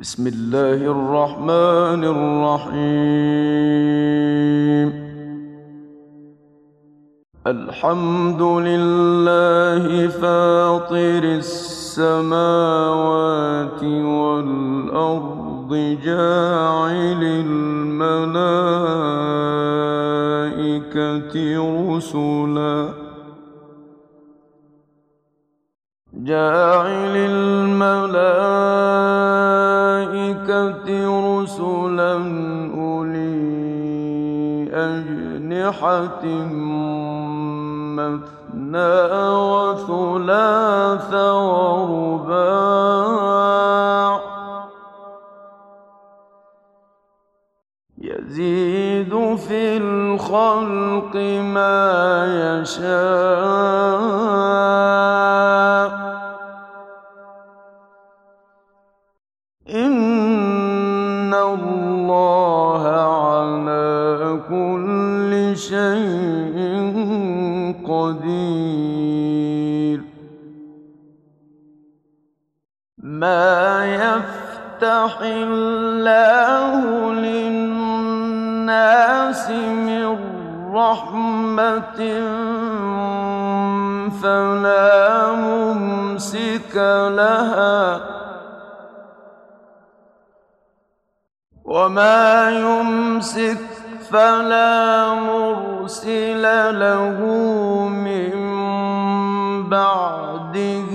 بسم الله الرحمن الرحيم. الحمد لله فاطر السماوات والأرض جاعل الملائكة رسلا. جاعل الملائكة رسلا أولي أجنحة مثنى وثلاث ورباع يزيد في الخلق ما يشاء الله على كل شيء قدير ما يفتح الله للناس من رحمة فلا ممسك لها وما يمسك فلا مرسل له من بعده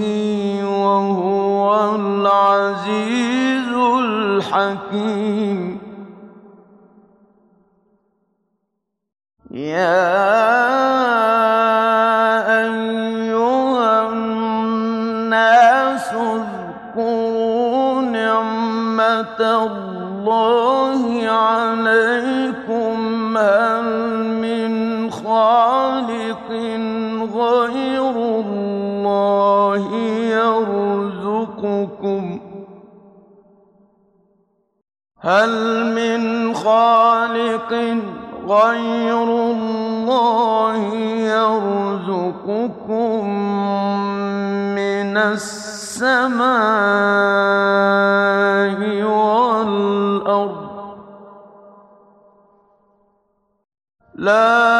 وهو العزيز الحكيم يا الله هل من خالق غير الله يرزقكم من السماء والأرض؟ لا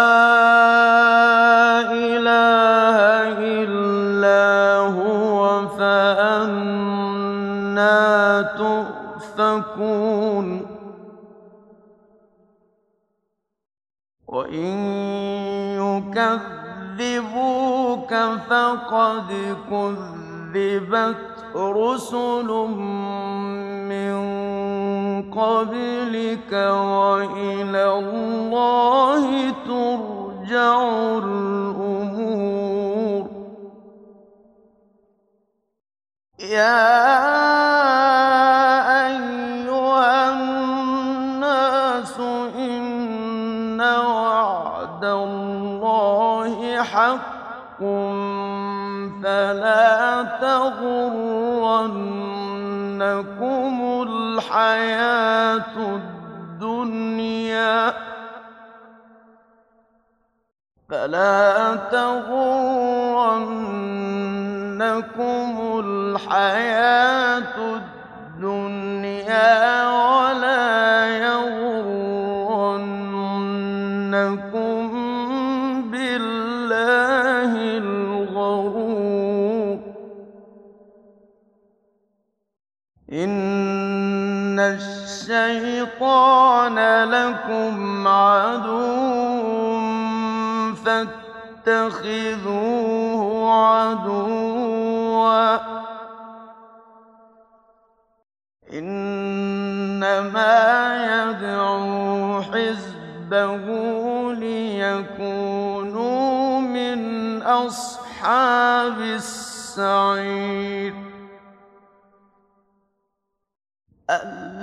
إله إلا هو فأنا تؤفكون. وإن يكذبوك فقد كذبت رسل من قبلك وإلى الله ترجع الأمور. يا فلا تغرنكم الحياة الدنيا فلا تغرنكم الحياة الدنيا الشيطان لكم عدو فاتخذوه عدوا. إنما يدعو حزبه ليكونوا من أصحاب السعير.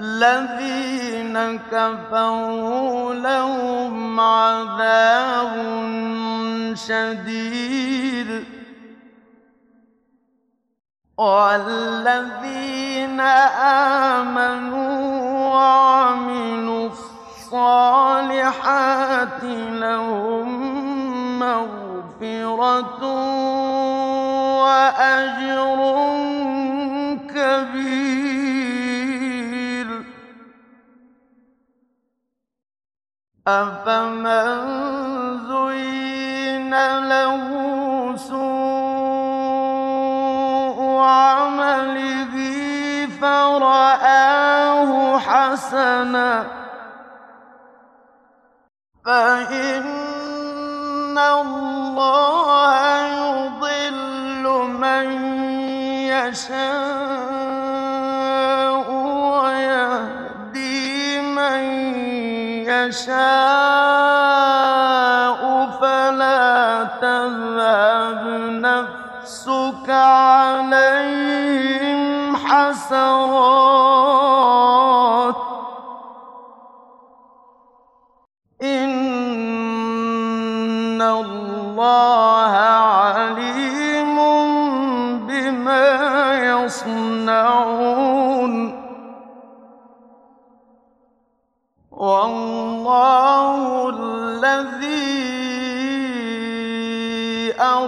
الذين كفروا لهم عذاب شديد. والذين آمنوا وعملوا الصالحات لهم مغفرة وأجر كبير. أَفَمَن زُيِّنَ لَهُ سُوءُ عَمَلِهِ فَرَآهُ حَسَنًا ۖ فَإِنَّ اللَّهَ يُضِلُّ مَن يَشَاءُ يَشَاءُ ۖ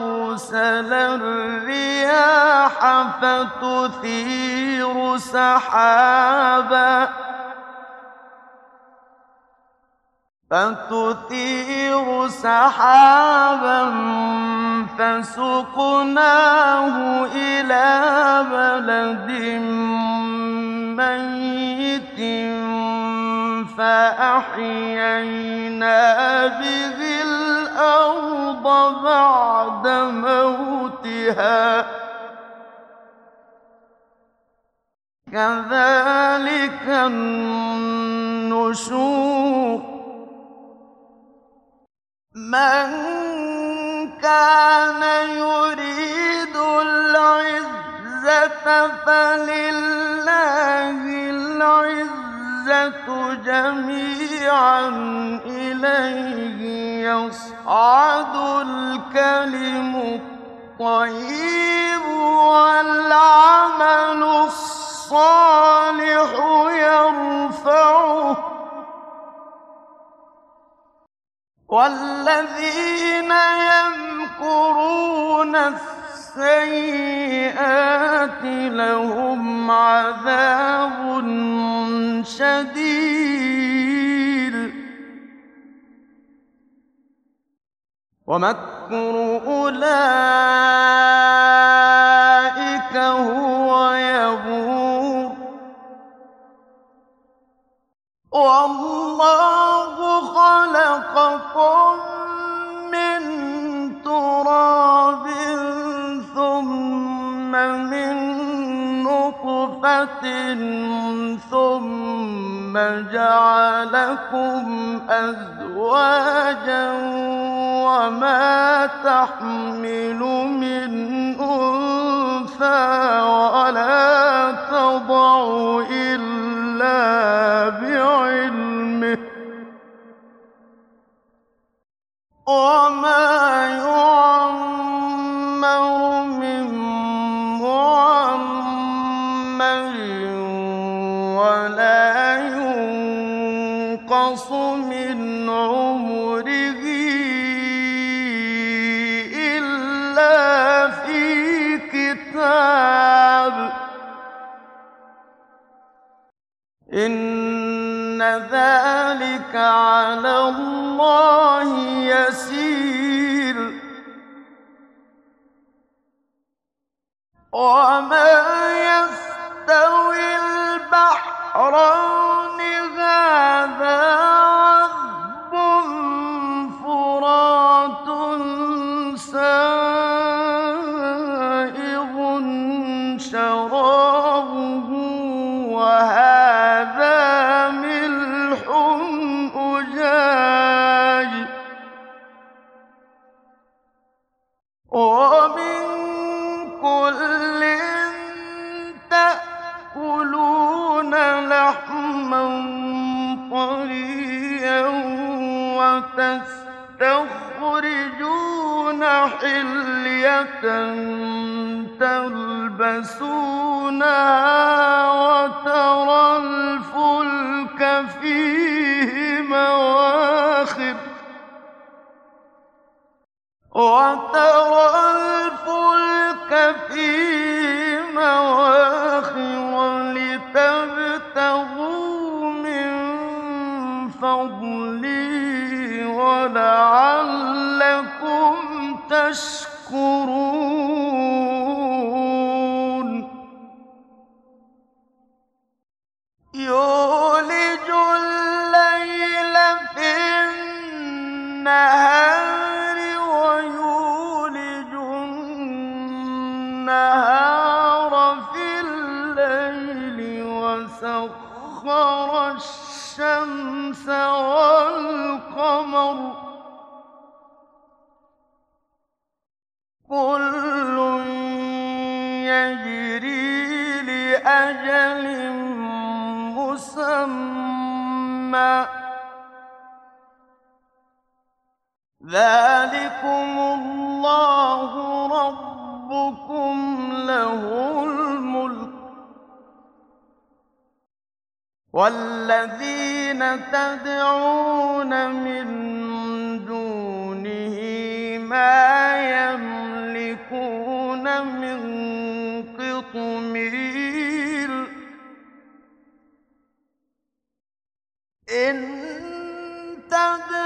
أَرْسَلَ الرِّيَاحَ فَتُثِيرُ سَحَابًا. فَسُقْنَاهُ إِلَىٰ بَلَدٍ مَّيِّتٍ فَأَحْيَيْنَا بِهِ الْأَرْضَ بَعْدَ مَوْتِهَا ۚ. كَذَٰلِكَ النُّشُورُ. مَن كَانَ يُرِيدُ الْعِزَّةَ فَلِلَّهِ الْعِزَّةُ جَمِيعًا ۚ إِلَيْهِ يَصْعَدُ الْكَلِمُ الطَّيِّبُ وَالْعَمَلُ الصَّالِحُ يَرْفَعُهُ ۚ. وَالَّذِينَ يَمْكُرُونَ السَّيِّئَاتِ لَهُمْ عَذَابٌ شَدِيدٌ ۖ. وَمَكْرُ أُولَٰئِكَ هُوَ يَبُورُ ۖ. وَاللَّهُ خَلَقَكُم ثُمَّ جَعَلَكُمْ أَزْوَاجًا ۚ وَمَا تَحْمِلُ مِنْ أُنثَىٰ Oh. إن تدري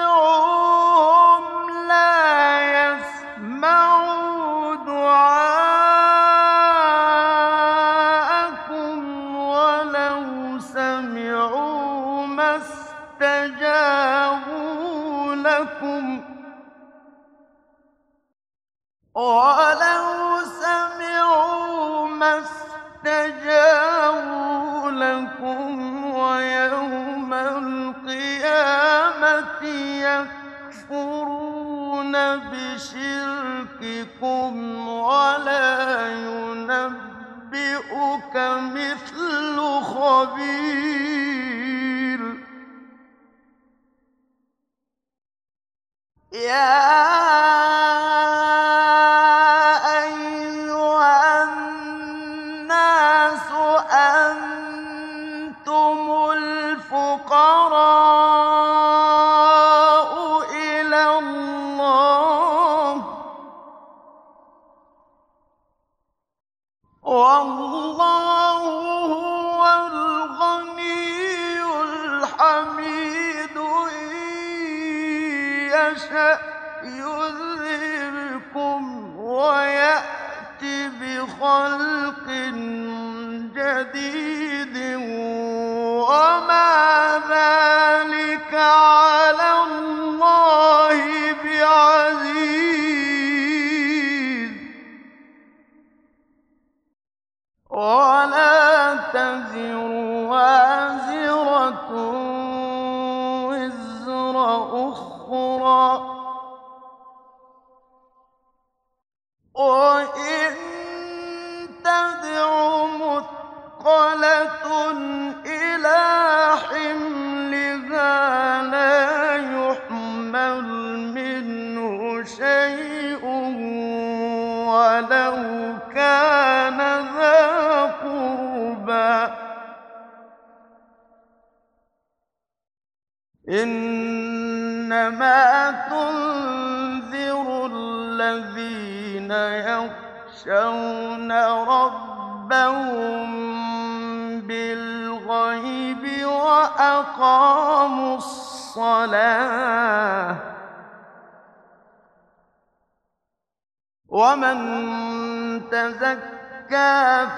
ولو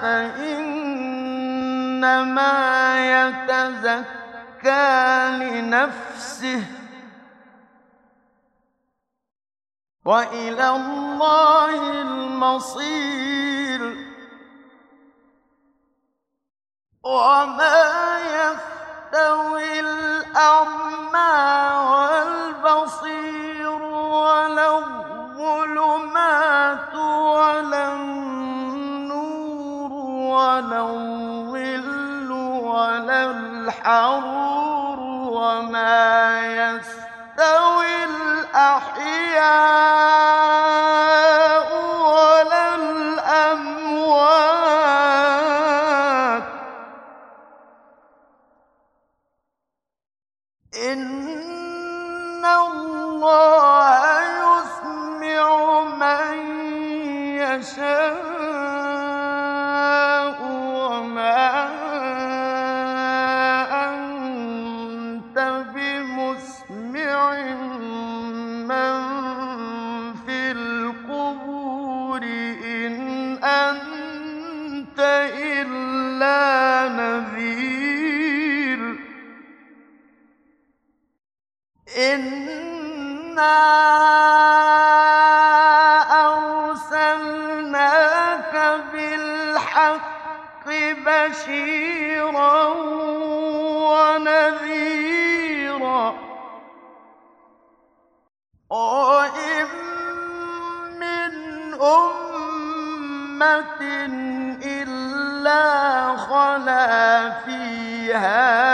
فإنما يتزكى لنفسه وإلى الله المصير وما يستوي الأعمى والبصير بِالْحَقِّ بَشِيرًا وَنَذِيرًا ۚ. وَإِن مِّنْ أُمَّةٍ إِلَّا خَلَا فِيهَا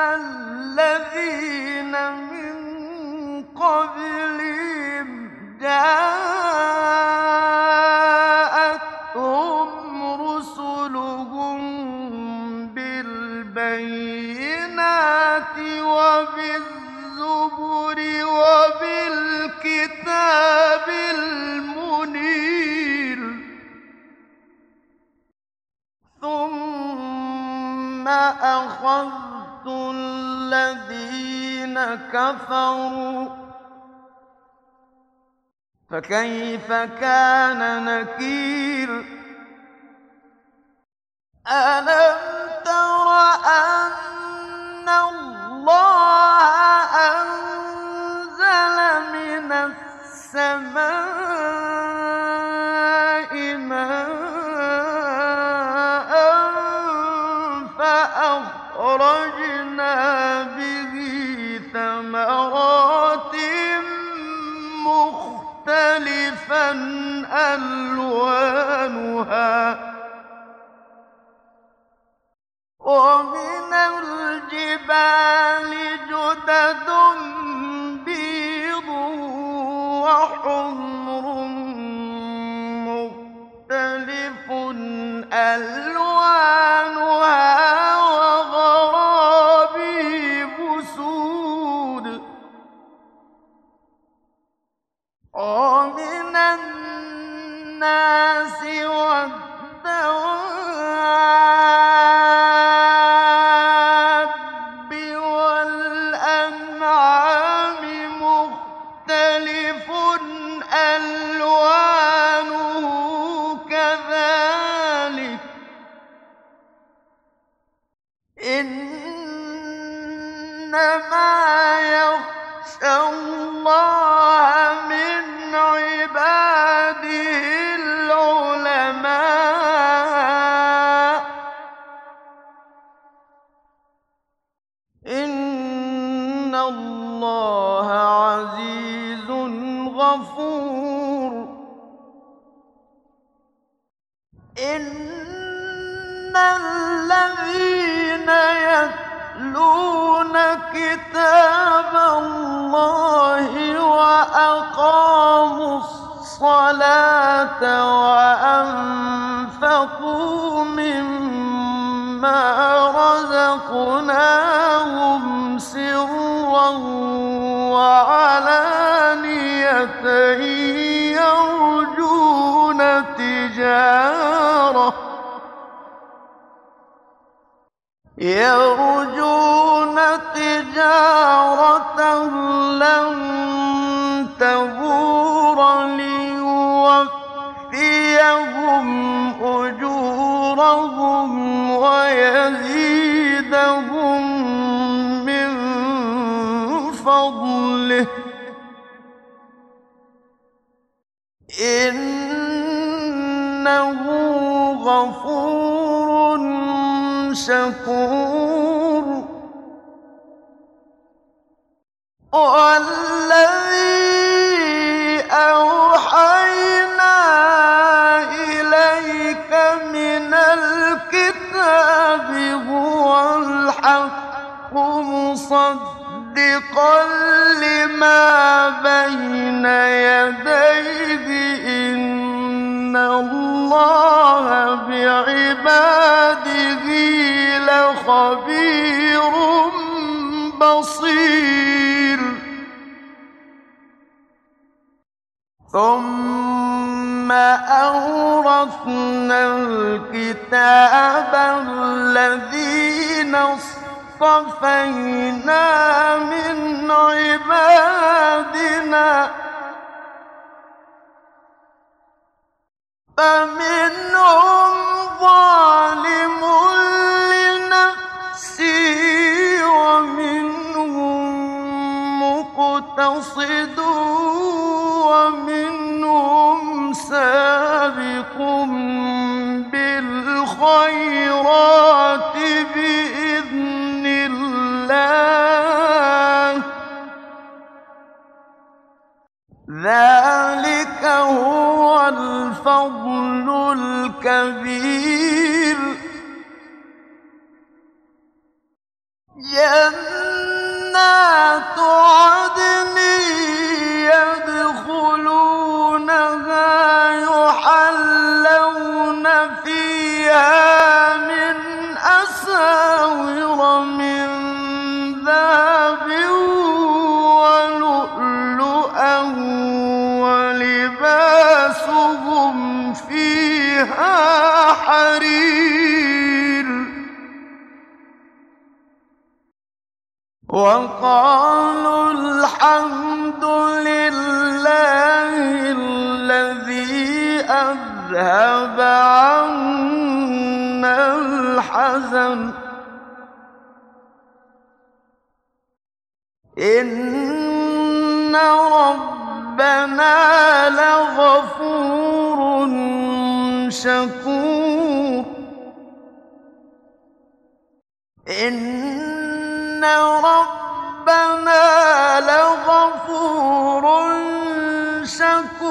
الَّذِينَ مِن قَبْلِهِمْ جَاءَتْهُمْ رُسُلُهُم بِالْبَيِّنَاتِ وَبِالزُّبُرِ وَبِالْكِتَابِ الْمُنِيرِ. ثُمَّ الَّذِينَ كَفَرُوا ۖ فَكَيْفَ كَانَ نَكِيرِ أَلَمْ تَرَ أَنَّ اللَّهَ أَنزَلَ مِنَ السَّمَاءِ أَلْوَانُهَا ۚ وَمِنَ الْجِبَالِ جُدَدٌ بِيضٌ وَحُمْرٌ مُّخْتَلِفٌ أَلْوَانُهَا كِتَابَ اللَّهِ وَأَقَامُوا الصَّلَاةَ وَأَنفَقُوا مِمَّا رَزَقْنَاهُمْ سِرًّا وَعَلَانِيَةً. يَرْجُونَ تِجَارَةً لَّن تَبُورَ لِيُوَفِّيَهُمْ أُجُورَهُمْ وَيَزِيدَهُم مِّن فَضْلِهِ ۚ. إِنَّهُ غَفُورٌ شَكُورٌ. مُصَدِّقًا لِّمَا بَيْنَ يَدَيْهِ ۗ. إِنَّ اللَّهَ بِعِبَادِهِ لَخَبِيرٌ ثم أورثنا الكتاب الذين اصطفينا من عبادنا فمنهم ظالم لنفسه ومنهم مقتصد أذهب عنا الحزن. إن ربنا لغفور شكور. إن ربنا لغفور شكور.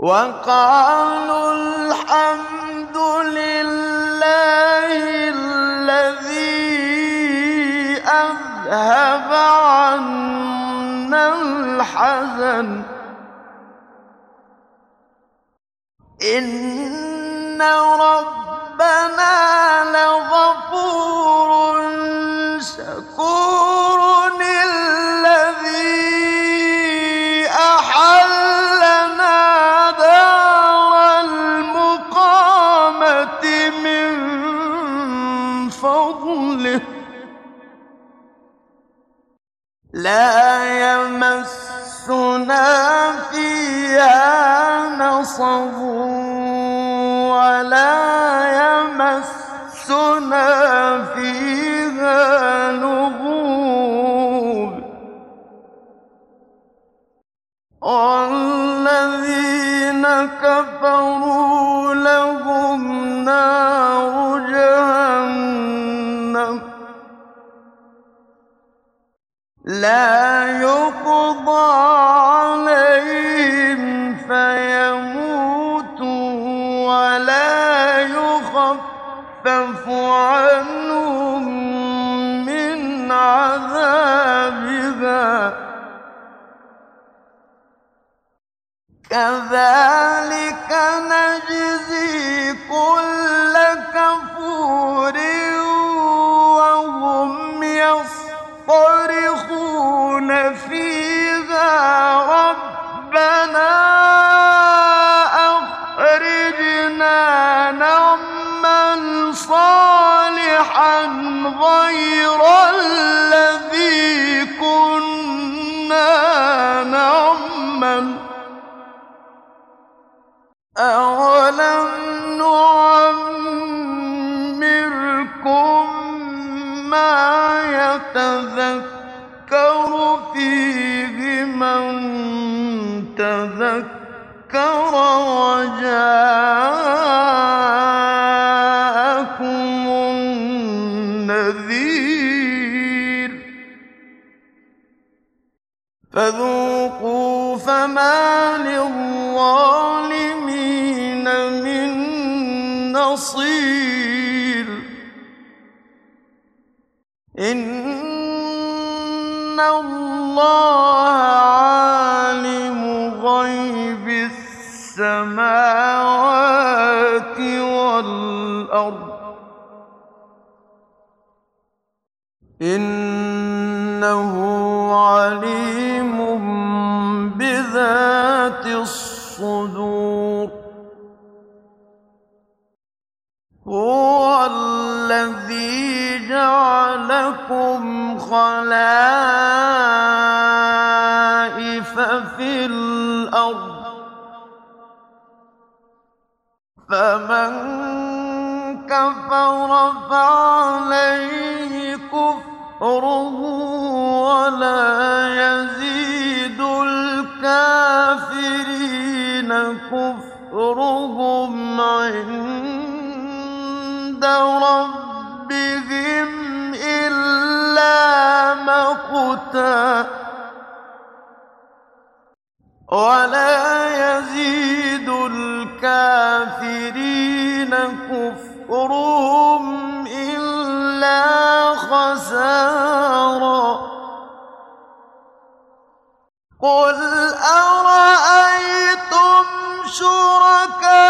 وقالوا الحمد لله الذي أذهب عنا الحزن. إن ربنا لغفور شكور. لا يمسنا فيها نصب ولا يمسنا فيها لغوب والذين كفروا لا يقضى عليهم فيموتوا ولا يخفف عنهم من عذابها. كذلك يتذكر فيه من تذكر وجاءكم النذير. فذوقوا فما للظالمين من نصير. الصدور هو الذي جعلكم خلائف في الأرض فمن كفرهم عند ربهم إلا مقتا ولا يزيد الكافرين كفرهم إلا خسارا قل أرأيت وكان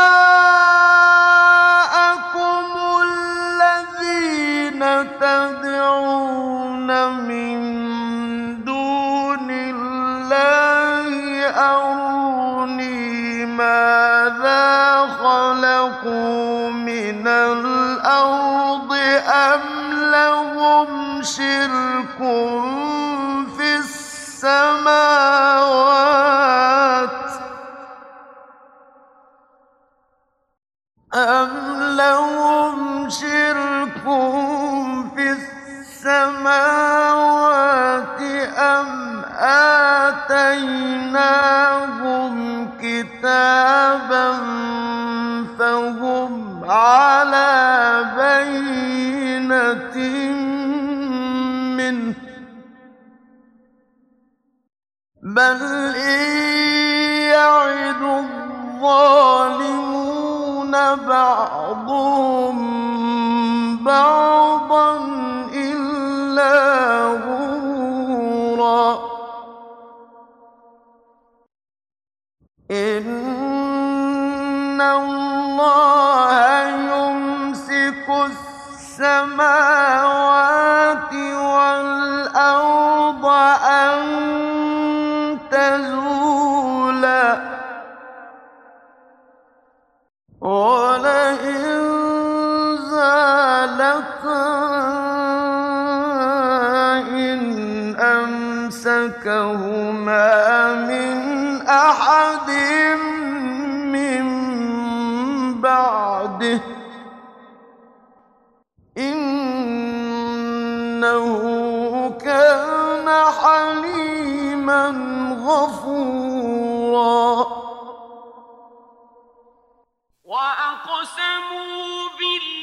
يَلْعَنُونَ بَعْضُهُم بَعْضًا إِلَّا غُرُورًا. إِنَّ السَّمَاوَاتِ كبيرا وأقسموا بالله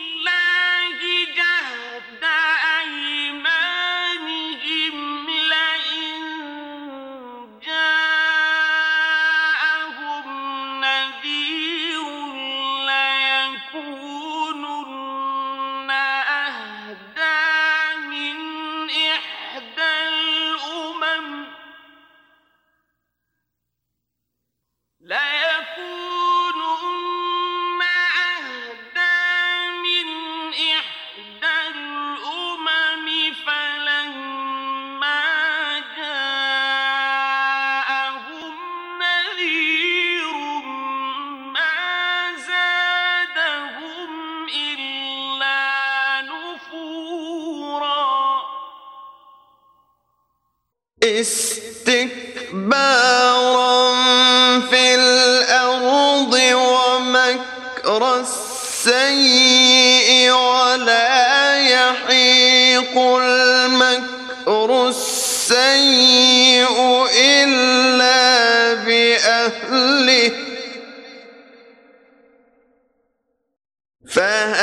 فهل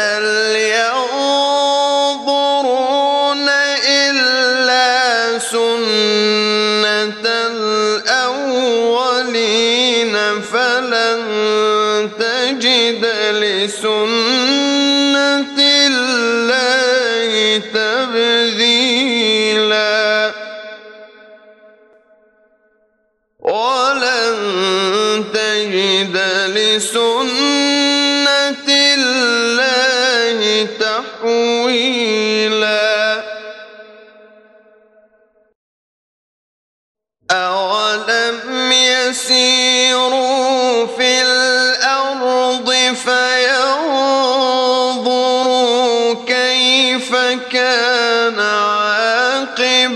كان عاقبة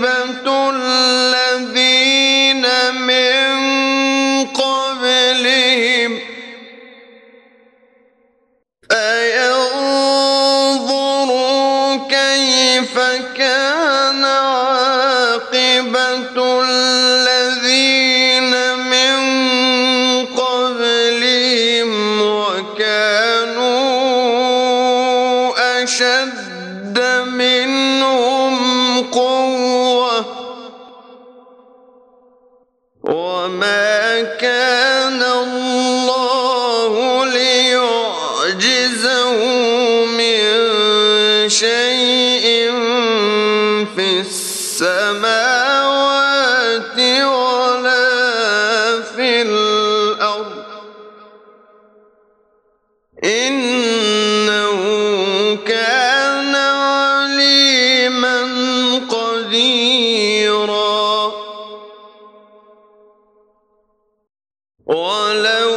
الذين ولو